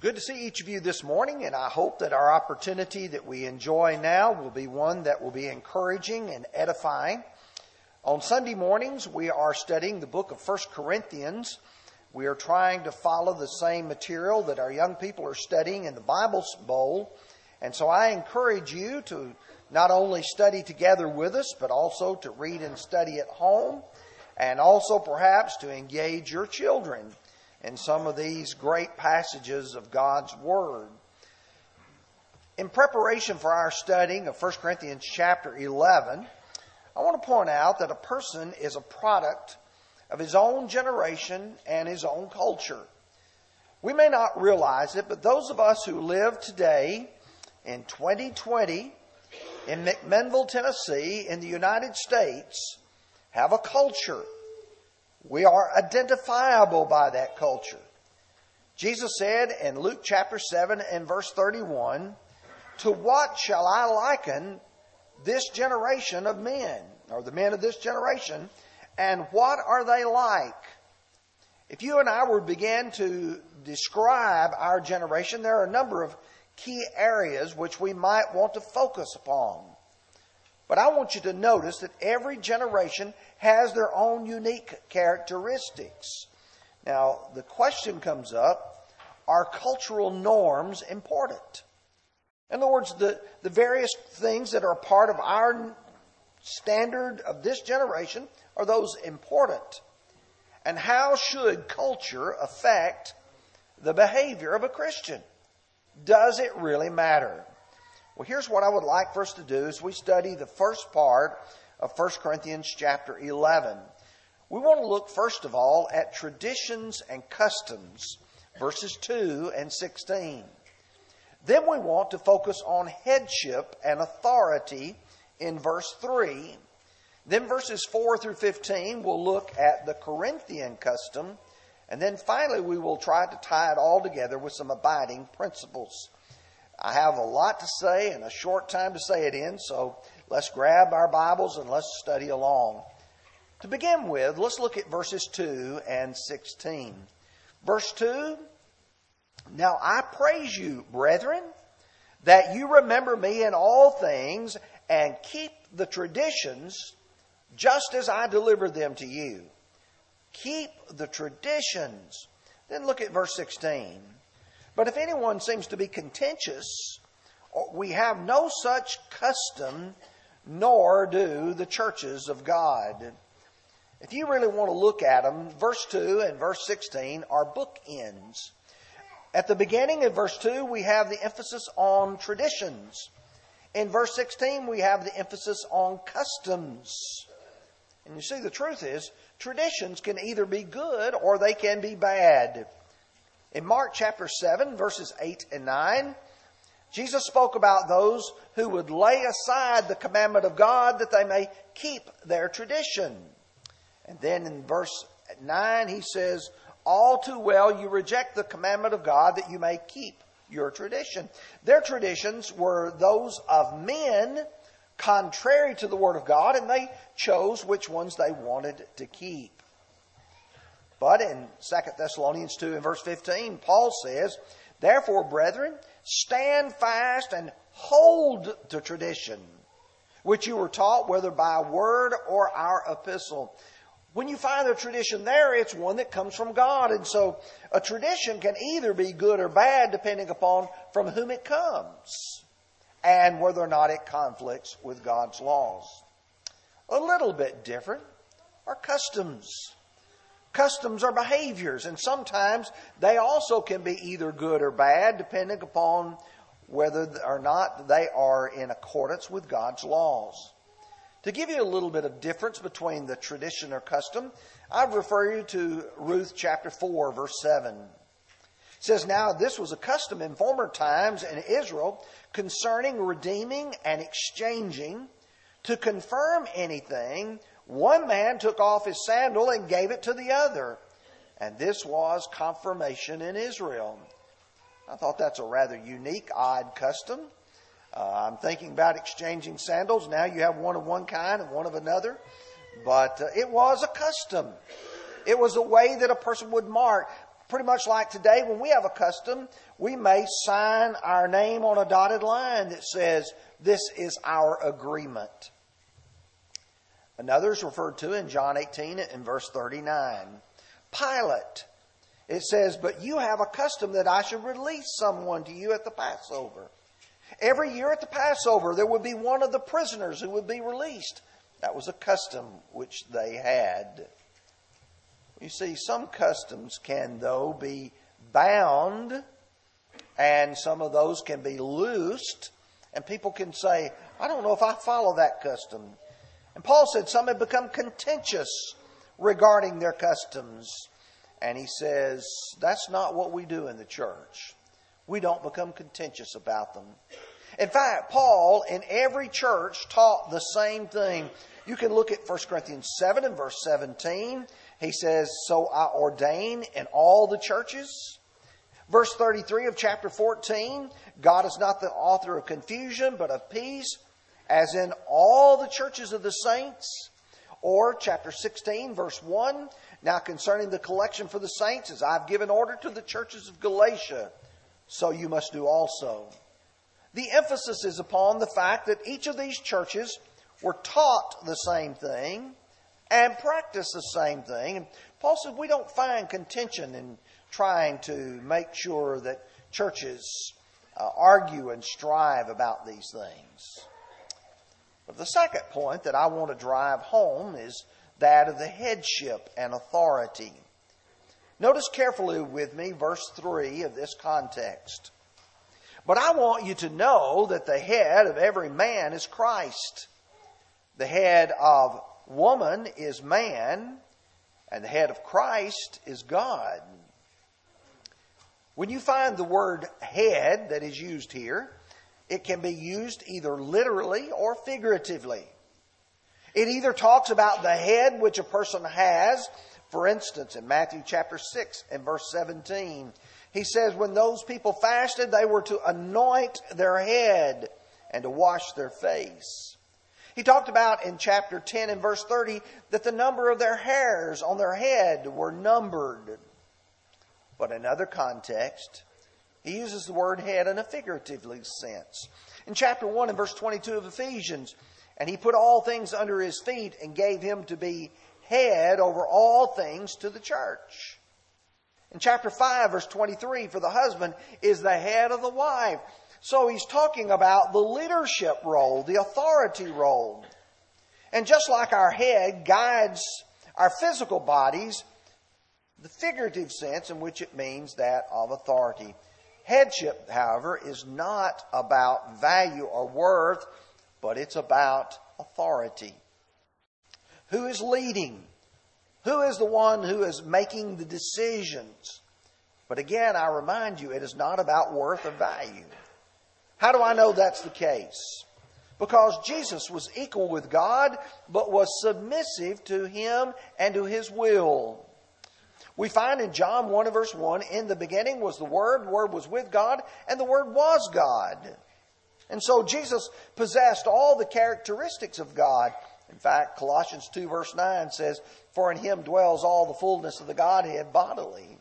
Good to see each of you this morning, and I hope that our opportunity that we enjoy now will be one that will be encouraging and edifying. On Sunday mornings, we are studying the book of 1 Corinthians. We are trying to follow the same material that our young people are studying in the Bible Bowl. And so I encourage you to not only study together with us, but also to read and study at home, and also perhaps to engage your children in some of these great passages of God's Word. In preparation for our studying of 1 Corinthians chapter 11, I want to point out that a person is a product of his own generation and his own culture. We may not realize it, but those of us who live today in 2020 in McMinnville, Tennessee, in the United States, have a culture we are identifiable by that culture. Jesus said in Luke chapter 7 and verse 31, To what shall I liken this generation of men, or the men of this generation, and what are they like? If you and I were to begin to describe our generation, there are a number of key areas which we might want to focus upon. But I want you to notice that every generation has their own unique characteristics. Now, the question comes up are cultural norms important? In other words, the, the various things that are part of our standard of this generation are those important? And how should culture affect the behavior of a Christian? Does it really matter? Well, here's what I would like for us to do as we study the first part of 1 Corinthians chapter 11. We want to look first of all at traditions and customs, verses 2 and 16. Then we want to focus on headship and authority in verse 3. Then verses 4 through 15, we'll look at the Corinthian custom. And then finally, we will try to tie it all together with some abiding principles. I have a lot to say and a short time to say it in, so let's grab our Bibles and let's study along. To begin with, let's look at verses 2 and 16. Verse 2 Now I praise you, brethren, that you remember me in all things and keep the traditions just as I delivered them to you. Keep the traditions. Then look at verse 16. But if anyone seems to be contentious, we have no such custom, nor do the churches of God. If you really want to look at them, verse 2 and verse 16 are bookends. At the beginning of verse 2, we have the emphasis on traditions. In verse 16, we have the emphasis on customs. And you see, the truth is, traditions can either be good or they can be bad. In Mark chapter 7, verses 8 and 9, Jesus spoke about those who would lay aside the commandment of God that they may keep their tradition. And then in verse 9, he says, All too well you reject the commandment of God that you may keep your tradition. Their traditions were those of men contrary to the Word of God, and they chose which ones they wanted to keep. But in 2 Thessalonians 2 and verse 15, Paul says, Therefore, brethren, stand fast and hold to tradition, which you were taught, whether by word or our epistle. When you find a tradition there, it's one that comes from God. And so a tradition can either be good or bad depending upon from whom it comes and whether or not it conflicts with God's laws. A little bit different are customs. Customs are behaviors, and sometimes they also can be either good or bad, depending upon whether or not they are in accordance with God's laws. To give you a little bit of difference between the tradition or custom, I'd refer you to Ruth chapter 4, verse 7. It says, Now this was a custom in former times in Israel concerning redeeming and exchanging to confirm anything one man took off his sandal and gave it to the other. And this was confirmation in Israel. I thought that's a rather unique, odd custom. Uh, I'm thinking about exchanging sandals. Now you have one of one kind and one of another. But uh, it was a custom. It was a way that a person would mark. Pretty much like today, when we have a custom, we may sign our name on a dotted line that says, This is our agreement. Another is referred to in John 18 and verse 39. Pilate, it says, But you have a custom that I should release someone to you at the Passover. Every year at the Passover, there would be one of the prisoners who would be released. That was a custom which they had. You see, some customs can, though, be bound, and some of those can be loosed, and people can say, I don't know if I follow that custom. And Paul said some have become contentious regarding their customs. And he says, that's not what we do in the church. We don't become contentious about them. In fact, Paul in every church taught the same thing. You can look at 1 Corinthians 7 and verse 17. He says, So I ordain in all the churches. Verse 33 of chapter 14 God is not the author of confusion, but of peace, as in all the churches of the saints. Or chapter 16, verse 1 Now concerning the collection for the saints, as I've given order to the churches of Galatia, so you must do also. The emphasis is upon the fact that each of these churches were taught the same thing and practiced the same thing. And Paul said we don't find contention in trying to make sure that churches uh, argue and strive about these things. But the second point that I want to drive home is that of the headship and authority. Notice carefully with me verse 3 of this context. But I want you to know that the head of every man is Christ. The head of woman is man, and the head of Christ is God. When you find the word head that is used here, it can be used either literally or figuratively. It either talks about the head which a person has. For instance, in Matthew chapter 6 and verse 17, he says, When those people fasted, they were to anoint their head and to wash their face. He talked about in chapter 10 and verse 30 that the number of their hairs on their head were numbered. But in other context, he uses the word head in a figurative sense. In chapter 1 and verse 22 of Ephesians, and he put all things under his feet and gave him to be head over all things to the church. In chapter 5, verse 23, for the husband is the head of the wife. So he's talking about the leadership role, the authority role. And just like our head guides our physical bodies, the figurative sense in which it means that of authority. Headship, however, is not about value or worth, but it's about authority. Who is leading? Who is the one who is making the decisions? But again, I remind you, it is not about worth or value. How do I know that's the case? Because Jesus was equal with God, but was submissive to Him and to His will. We find in John 1 verse 1, in the beginning was the Word, the Word was with God, and the Word was God. And so Jesus possessed all the characteristics of God. In fact, Colossians 2 verse 9 says, For in him dwells all the fullness of the Godhead bodily.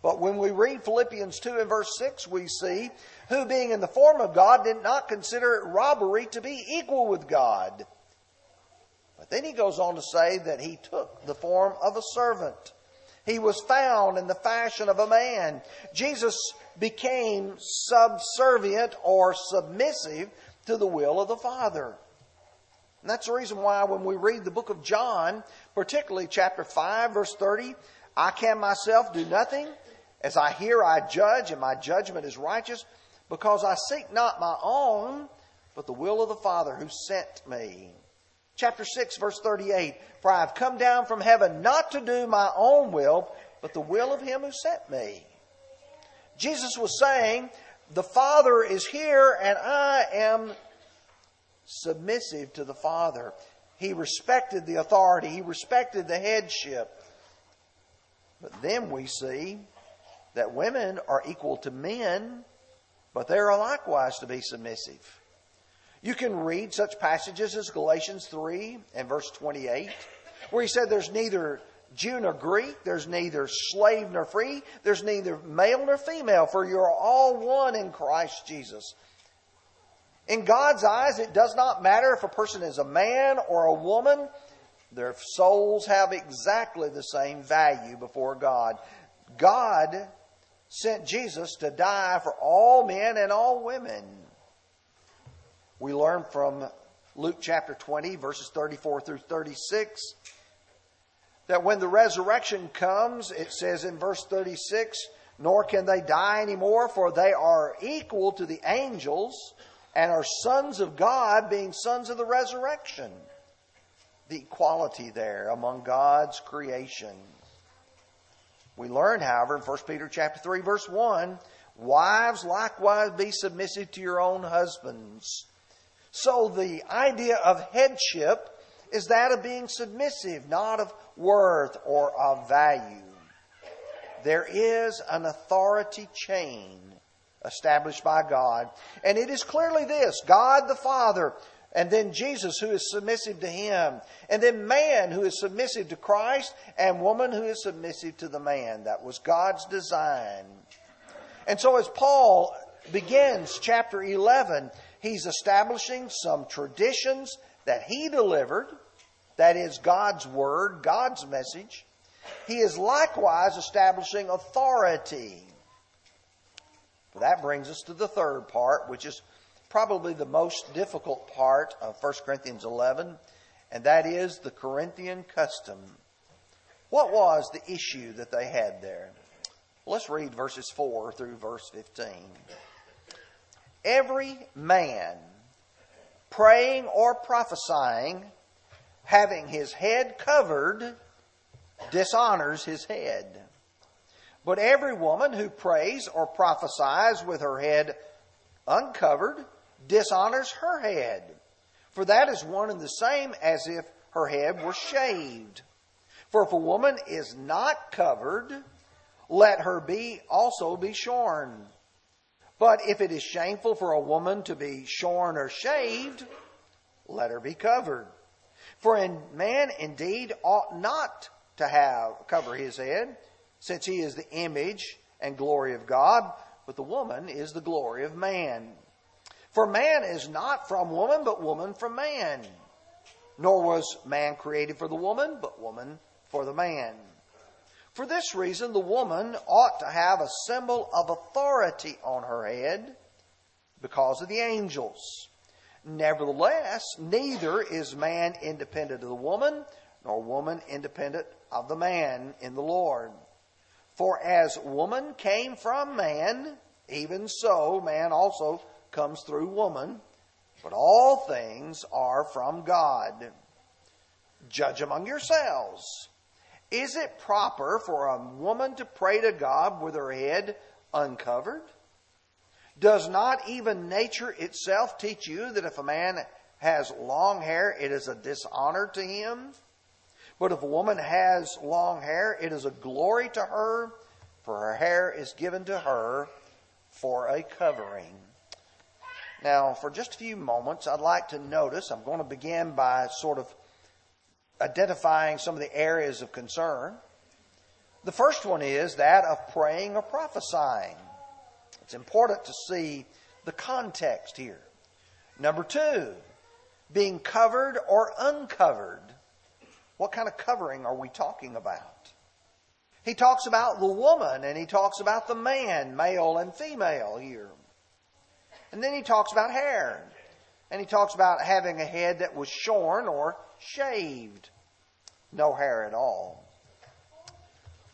But when we read Philippians 2 and verse 6, we see, who being in the form of God did not consider it robbery to be equal with God. But then he goes on to say that he took the form of a servant. He was found in the fashion of a man. Jesus became subservient or submissive to the will of the Father. And that's the reason why when we read the book of John, particularly chapter 5, verse 30, I can myself do nothing. As I hear, I judge, and my judgment is righteous, because I seek not my own, but the will of the Father who sent me. Chapter 6, verse 38 For I have come down from heaven not to do my own will, but the will of him who sent me. Jesus was saying, The Father is here, and I am submissive to the Father. He respected the authority, he respected the headship. But then we see that women are equal to men, but they are likewise to be submissive. You can read such passages as Galatians 3 and verse 28, where he said there's neither Jew nor Greek. There's neither slave nor free. There's neither male nor female, for you're all one in Christ Jesus. In God's eyes, it does not matter if a person is a man or a woman. Their souls have exactly the same value before God. God sent Jesus to die for all men and all women. We learn from Luke chapter 20, verses 34 through 36, that when the resurrection comes, it says in verse 36, nor can they die anymore, for they are equal to the angels and are sons of God, being sons of the resurrection. The equality there among God's creation. We learn, however, in 1 Peter chapter 3, verse 1, wives likewise be submissive to your own husbands. So the idea of headship is that of being submissive, not of worth or of value. There is an authority chain established by God. And it is clearly this God the Father, and then Jesus who is submissive to Him, and then man who is submissive to Christ, and woman who is submissive to the man. That was God's design. And so as Paul begins chapter 11, he's establishing some traditions that he delivered. That is God's word, God's message. He is likewise establishing authority that brings us to the third part, which is probably the most difficult part of 1 Corinthians 11, and that is the Corinthian custom. What was the issue that they had there? Let's read verses 4 through verse 15. Every man praying or prophesying, having his head covered, dishonors his head. But every woman who prays or prophesies with her head uncovered dishonors her head. For that is one and the same as if her head were shaved. For if a woman is not covered, let her be also be shorn. But if it is shameful for a woman to be shorn or shaved, let her be covered. For a man indeed ought not to have cover his head, since he is the image and glory of God, but the woman is the glory of man. For man is not from woman, but woman from man. Nor was man created for the woman, but woman for the man. For this reason, the woman ought to have a symbol of authority on her head because of the angels. Nevertheless, neither is man independent of the woman, nor woman independent of the man in the Lord. For as woman came from man, even so man also comes through woman. But all things are from God. Judge among yourselves. Is it proper for a woman to pray to God with her head uncovered? Does not even nature itself teach you that if a man has long hair, it is a dishonor to him? But if a woman has long hair, it is a glory to her, for her hair is given to her for a covering. Now, for just a few moments, I'd like to notice, I'm going to begin by sort of identifying some of the areas of concern. The first one is that of praying or prophesying. It's important to see the context here. Number two, being covered or uncovered. What kind of covering are we talking about? He talks about the woman and he talks about the man, male and female here. And then he talks about hair. And he talks about having a head that was shorn or shaved. No hair at all.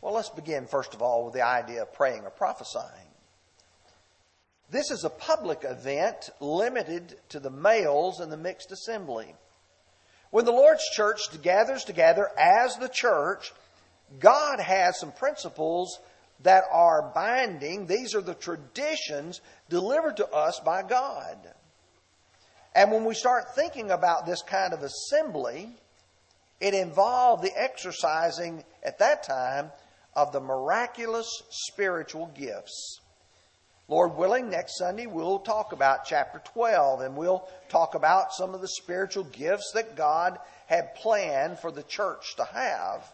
Well, let's begin first of all with the idea of praying or prophesying. This is a public event limited to the males in the mixed assembly. When the Lord's church gathers together as the church, God has some principles that are binding. These are the traditions delivered to us by God. And when we start thinking about this kind of assembly, it involved the exercising at that time of the miraculous spiritual gifts. Lord willing, next Sunday we'll talk about chapter 12 and we'll talk about some of the spiritual gifts that God had planned for the church to have.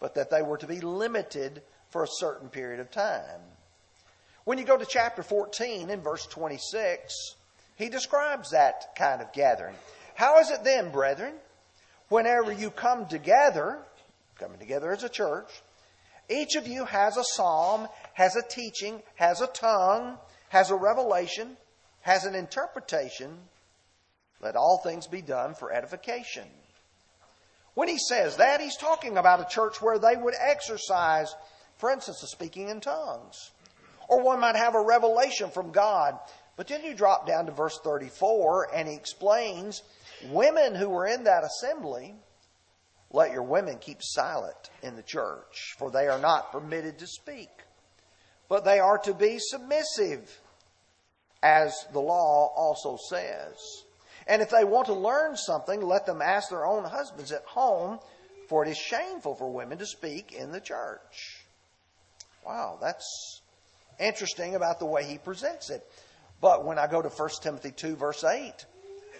but that they were to be limited for a certain period of time. When you go to chapter 14 in verse 26, he describes that kind of gathering. How is it then, brethren, whenever you come together, coming together as a church, each of you has a psalm, has a teaching, has a tongue, has a revelation, has an interpretation. Let all things be done for edification. When he says that, he's talking about a church where they would exercise, for instance, the speaking in tongues. Or one might have a revelation from God. But then you drop down to verse 34 and he explains women who were in that assembly, let your women keep silent in the church, for they are not permitted to speak. But they are to be submissive, as the law also says. And if they want to learn something, let them ask their own husbands at home, for it is shameful for women to speak in the church. Wow, that's interesting about the way he presents it. But when I go to 1 Timothy 2, verse 8,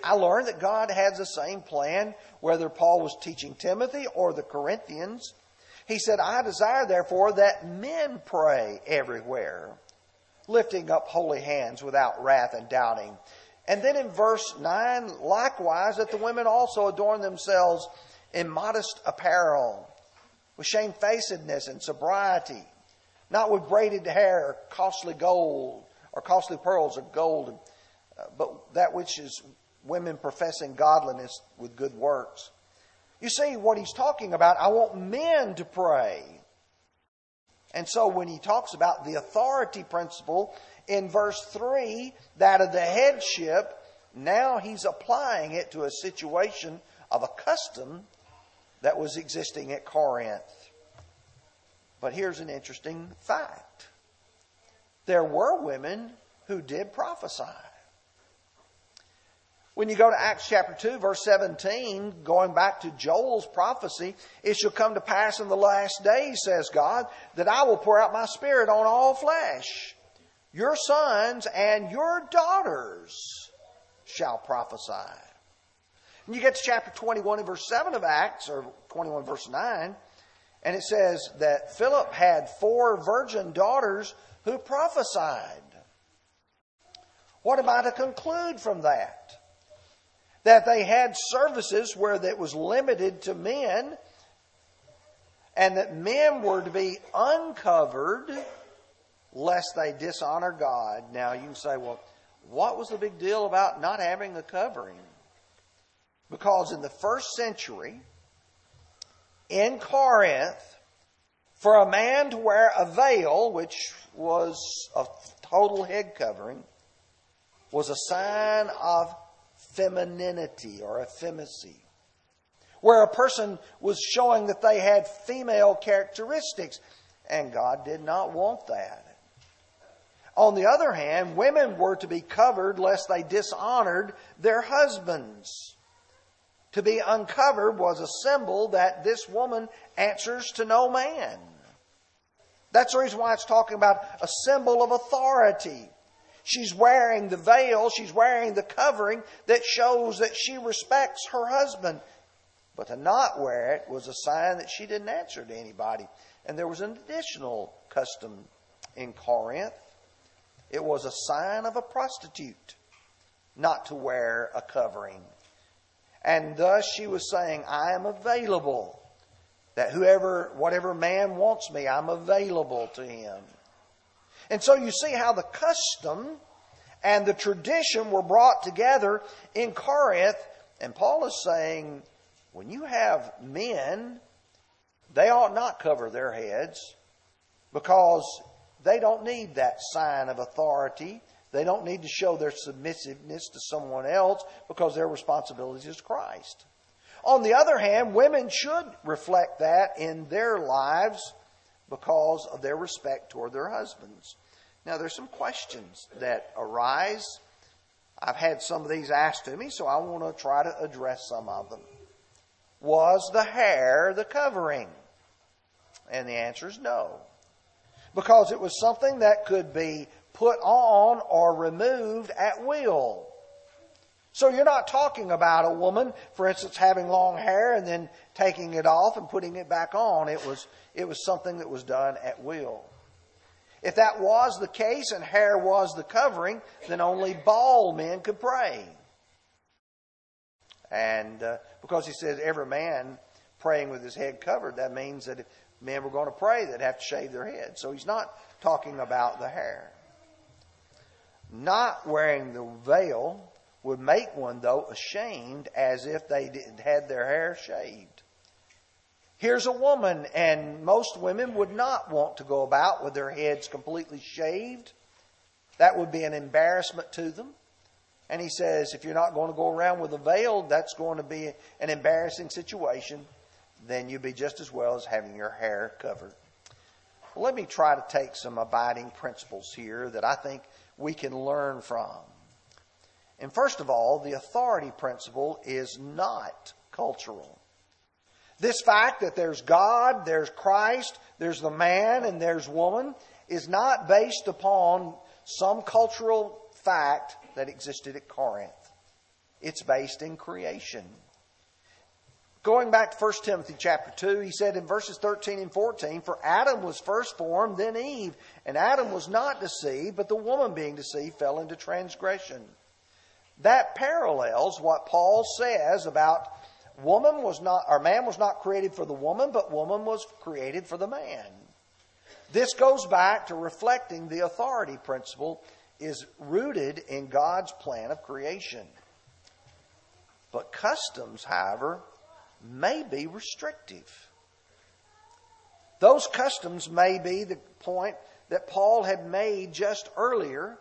I learned that God has the same plan, whether Paul was teaching Timothy or the Corinthians. He said, I desire, therefore, that men pray everywhere, lifting up holy hands without wrath and doubting. And then in verse 9, likewise, that the women also adorn themselves in modest apparel, with shamefacedness and sobriety, not with braided hair, costly gold, or costly pearls of gold, uh, but that which is women professing godliness with good works. You see what he's talking about. I want men to pray. And so when he talks about the authority principle in verse 3, that of the headship, now he's applying it to a situation of a custom that was existing at Corinth. But here's an interesting fact there were women who did prophesy. When you go to Acts chapter 2, verse 17, going back to Joel's prophecy, it shall come to pass in the last days, says God, that I will pour out my spirit on all flesh. Your sons and your daughters shall prophesy. And you get to chapter 21 and verse 7 of Acts, or 21 verse 9, and it says that Philip had four virgin daughters who prophesied. What am I to conclude from that? that they had services where it was limited to men and that men were to be uncovered lest they dishonor God. Now you can say, well, what was the big deal about not having the covering? Because in the first century, in Corinth, for a man to wear a veil, which was a total head covering, was a sign of femininity or effeminacy, where a person was showing that they had female characteristics, and God did not want that. On the other hand, women were to be covered lest they dishonored their husbands. To be uncovered was a symbol that this woman answers to no man. That's the reason why it's talking about a symbol of authority. She's wearing the veil, she's wearing the covering that shows that she respects her husband. But to not wear it was a sign that she didn't answer to anybody. And there was an additional custom in Corinth. It was a sign of a prostitute not to wear a covering. And thus she was saying, I am available. That whoever, whatever man wants me, I'm available to him. And so you see how the custom and the tradition were brought together in Corinth. And Paul is saying, when you have men, they ought not cover their heads because they don't need that sign of authority. They don't need to show their submissiveness to someone else because their responsibility is Christ. On the other hand, women should reflect that in their lives because of their respect toward their husbands. Now, there's some questions that arise. I've had some of these asked to me, so I want to try to address some of them. Was the hair the covering? And the answer is no. Because it was something that could be put on or removed at will. So you're not talking about a woman, for instance, having long hair and then taking it off and putting it back on. It was, it was something that was done at will. If that was the case and hair was the covering, then only bald men could pray. And uh, because he says every man praying with his head covered, that means that if men were going to pray, they'd have to shave their head. So he's not talking about the hair. Not wearing the veil would make one, though, ashamed as if they had their hair shaved. Here's a woman, and most women would not want to go about with their heads completely shaved. That would be an embarrassment to them. And he says, if you're not going to go around with a veil, that's going to be an embarrassing situation. Then you'd be just as well as having your hair covered. Well, let me try to take some abiding principles here that I think we can learn from. And first of all, the authority principle is not cultural. This fact that there's God, there's Christ, there's the man, and there's woman is not based upon some cultural fact that existed at Corinth. It's based in creation. Going back to 1 Timothy chapter 2, he said in verses 13 and 14, For Adam was first formed, then Eve. And Adam was not deceived, but the woman being deceived fell into transgression. That parallels what Paul says about woman was not, or man was not created for the woman, but woman was created for the man. This goes back to reflecting the authority principle is rooted in God's plan of creation. But customs, however, may be restrictive. Those customs may be the point that Paul had made just earlier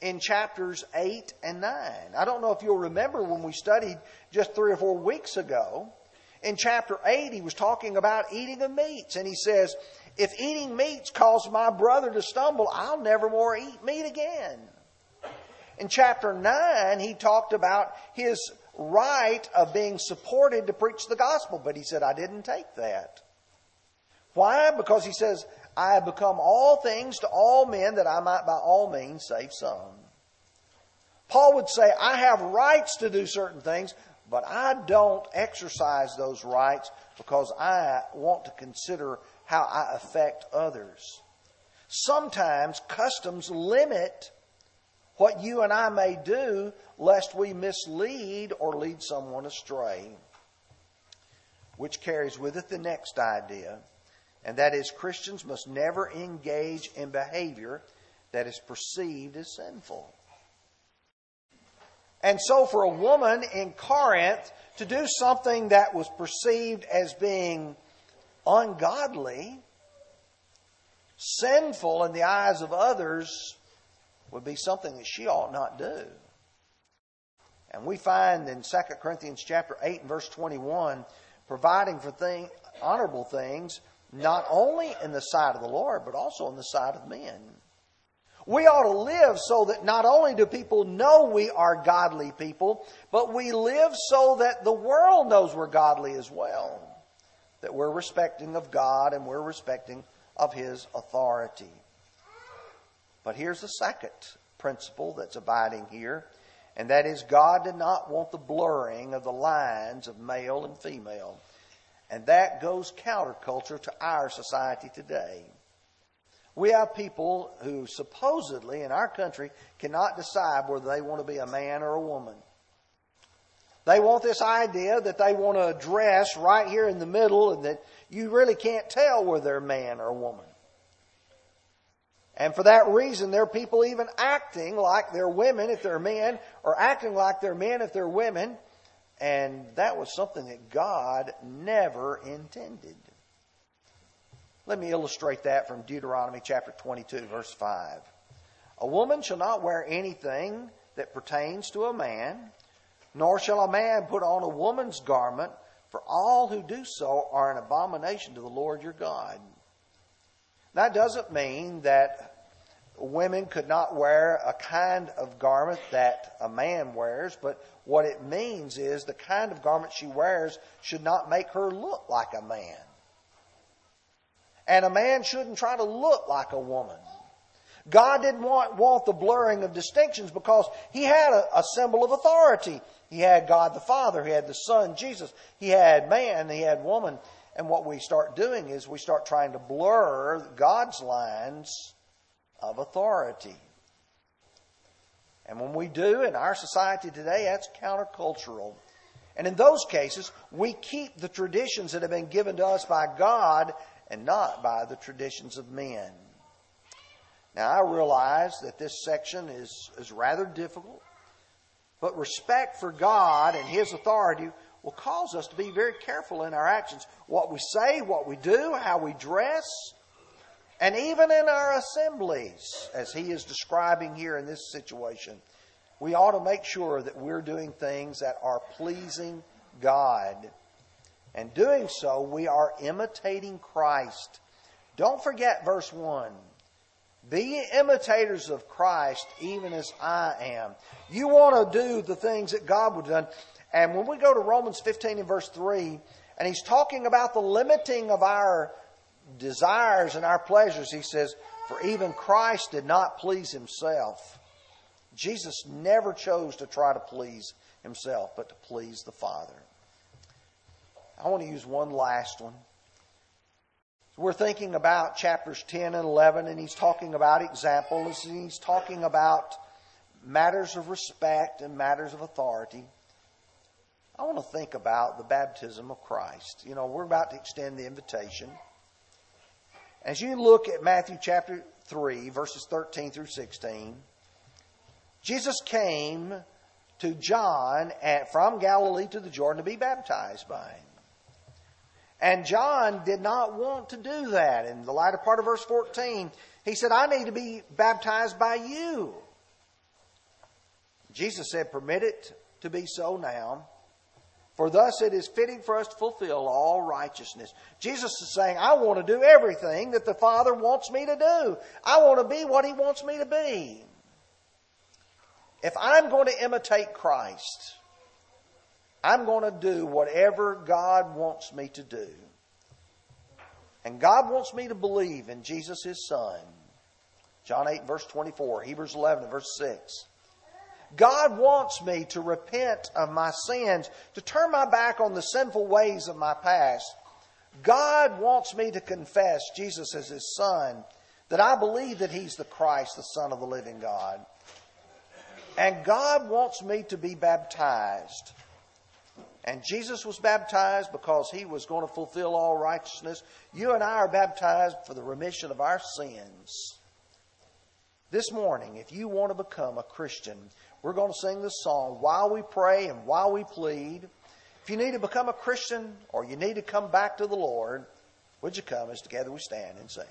in chapters 8 and 9. I don't know if you'll remember when we studied just three or four weeks ago. In chapter 8, he was talking about eating of meats, and he says, if eating meats cause my brother to stumble, I'll never more eat meat again. In chapter 9, he talked about his right of being supported to preach the gospel, but he said, I didn't take that. Why? Because he says, I have become all things to all men that I might by all means save some. Paul would say, I have rights to do certain things, but I don't exercise those rights because I want to consider how I affect others. Sometimes customs limit what you and I may do lest we mislead or lead someone astray. Which carries with it the next idea, and that is Christians must never engage in behavior that is perceived as sinful. And so, for a woman in Corinth to do something that was perceived as being ungodly, sinful in the eyes of others, would be something that she ought not do. And we find in 2 Corinthians chapter 8 and verse 21, providing for thing, honorable things, not only in the sight of the Lord, but also in the sight of men. We ought to live so that not only do people know we are godly people, but we live so that the world knows we're godly as well that we're respecting of God and we're respecting of His authority. But here's the second principle that's abiding here, and that is God did not want the blurring of the lines of male and female. And that goes counterculture to our society today. We have people who supposedly in our country cannot decide whether they want to be a man or a woman. They want this idea that they want to address right here in the middle and that you really can't tell whether they're a man or a woman. And for that reason, there are people even acting like they're women if they're men, or acting like they're men if they're women. And that was something that God never intended. Let me illustrate that from Deuteronomy chapter 22, verse 5. A woman shall not wear anything that pertains to a man, nor shall a man put on a woman's garment, for all who do so are an abomination to the Lord your God. That doesn't mean that women could not wear a kind of garment that a man wears, but what it means is the kind of garment she wears should not make her look like a man. And a man shouldn't try to look like a woman. God didn't want, want the blurring of distinctions because He had a, a symbol of authority. He had God the Father, He had the Son, Jesus, He had man, He had woman. And what we start doing is we start trying to blur God's lines of authority. And when we do in our society today, that's countercultural. And in those cases, we keep the traditions that have been given to us by God and not by the traditions of men. Now, I realize that this section is, is rather difficult, but respect for God and His authority will cause us to be very careful in our actions. What we say, what we do, how we dress, and even in our assemblies, as he is describing here in this situation, we ought to make sure that we're doing things that are pleasing God. And doing so, we are imitating Christ. Don't forget verse 1. Be imitators of Christ, even as I am. You want to do the things that God would have done. And when we go to Romans 15 and verse 3, and he's talking about the limiting of our desires and our pleasures, he says, For even Christ did not please himself. Jesus never chose to try to please himself, but to please the Father. I want to use one last one. We're thinking about chapters 10 and 11, and he's talking about examples, and he's talking about matters of respect and matters of authority. I want to think about the baptism of Christ. You know, we're about to extend the invitation. As you look at Matthew chapter 3, verses 13 through 16, Jesus came to John at, from Galilee to the Jordan to be baptized by him. And John did not want to do that. In the latter part of verse 14, he said, I need to be baptized by you. Jesus said, Permit it to be so now. For thus it is fitting for us to fulfill all righteousness. Jesus is saying, I want to do everything that the Father wants me to do. I want to be what He wants me to be. If I'm going to imitate Christ, I'm going to do whatever God wants me to do. And God wants me to believe in Jesus, His Son. John 8, verse 24, Hebrews 11, verse 6. God wants me to repent of my sins, to turn my back on the sinful ways of my past. God wants me to confess Jesus as His Son, that I believe that He's the Christ, the Son of the living God. And God wants me to be baptized. And Jesus was baptized because he was going to fulfill all righteousness. You and I are baptized for the remission of our sins. This morning, if you want to become a Christian, we're going to sing this song while we pray and while we plead. If you need to become a Christian or you need to come back to the Lord, would you come as together we stand and sing?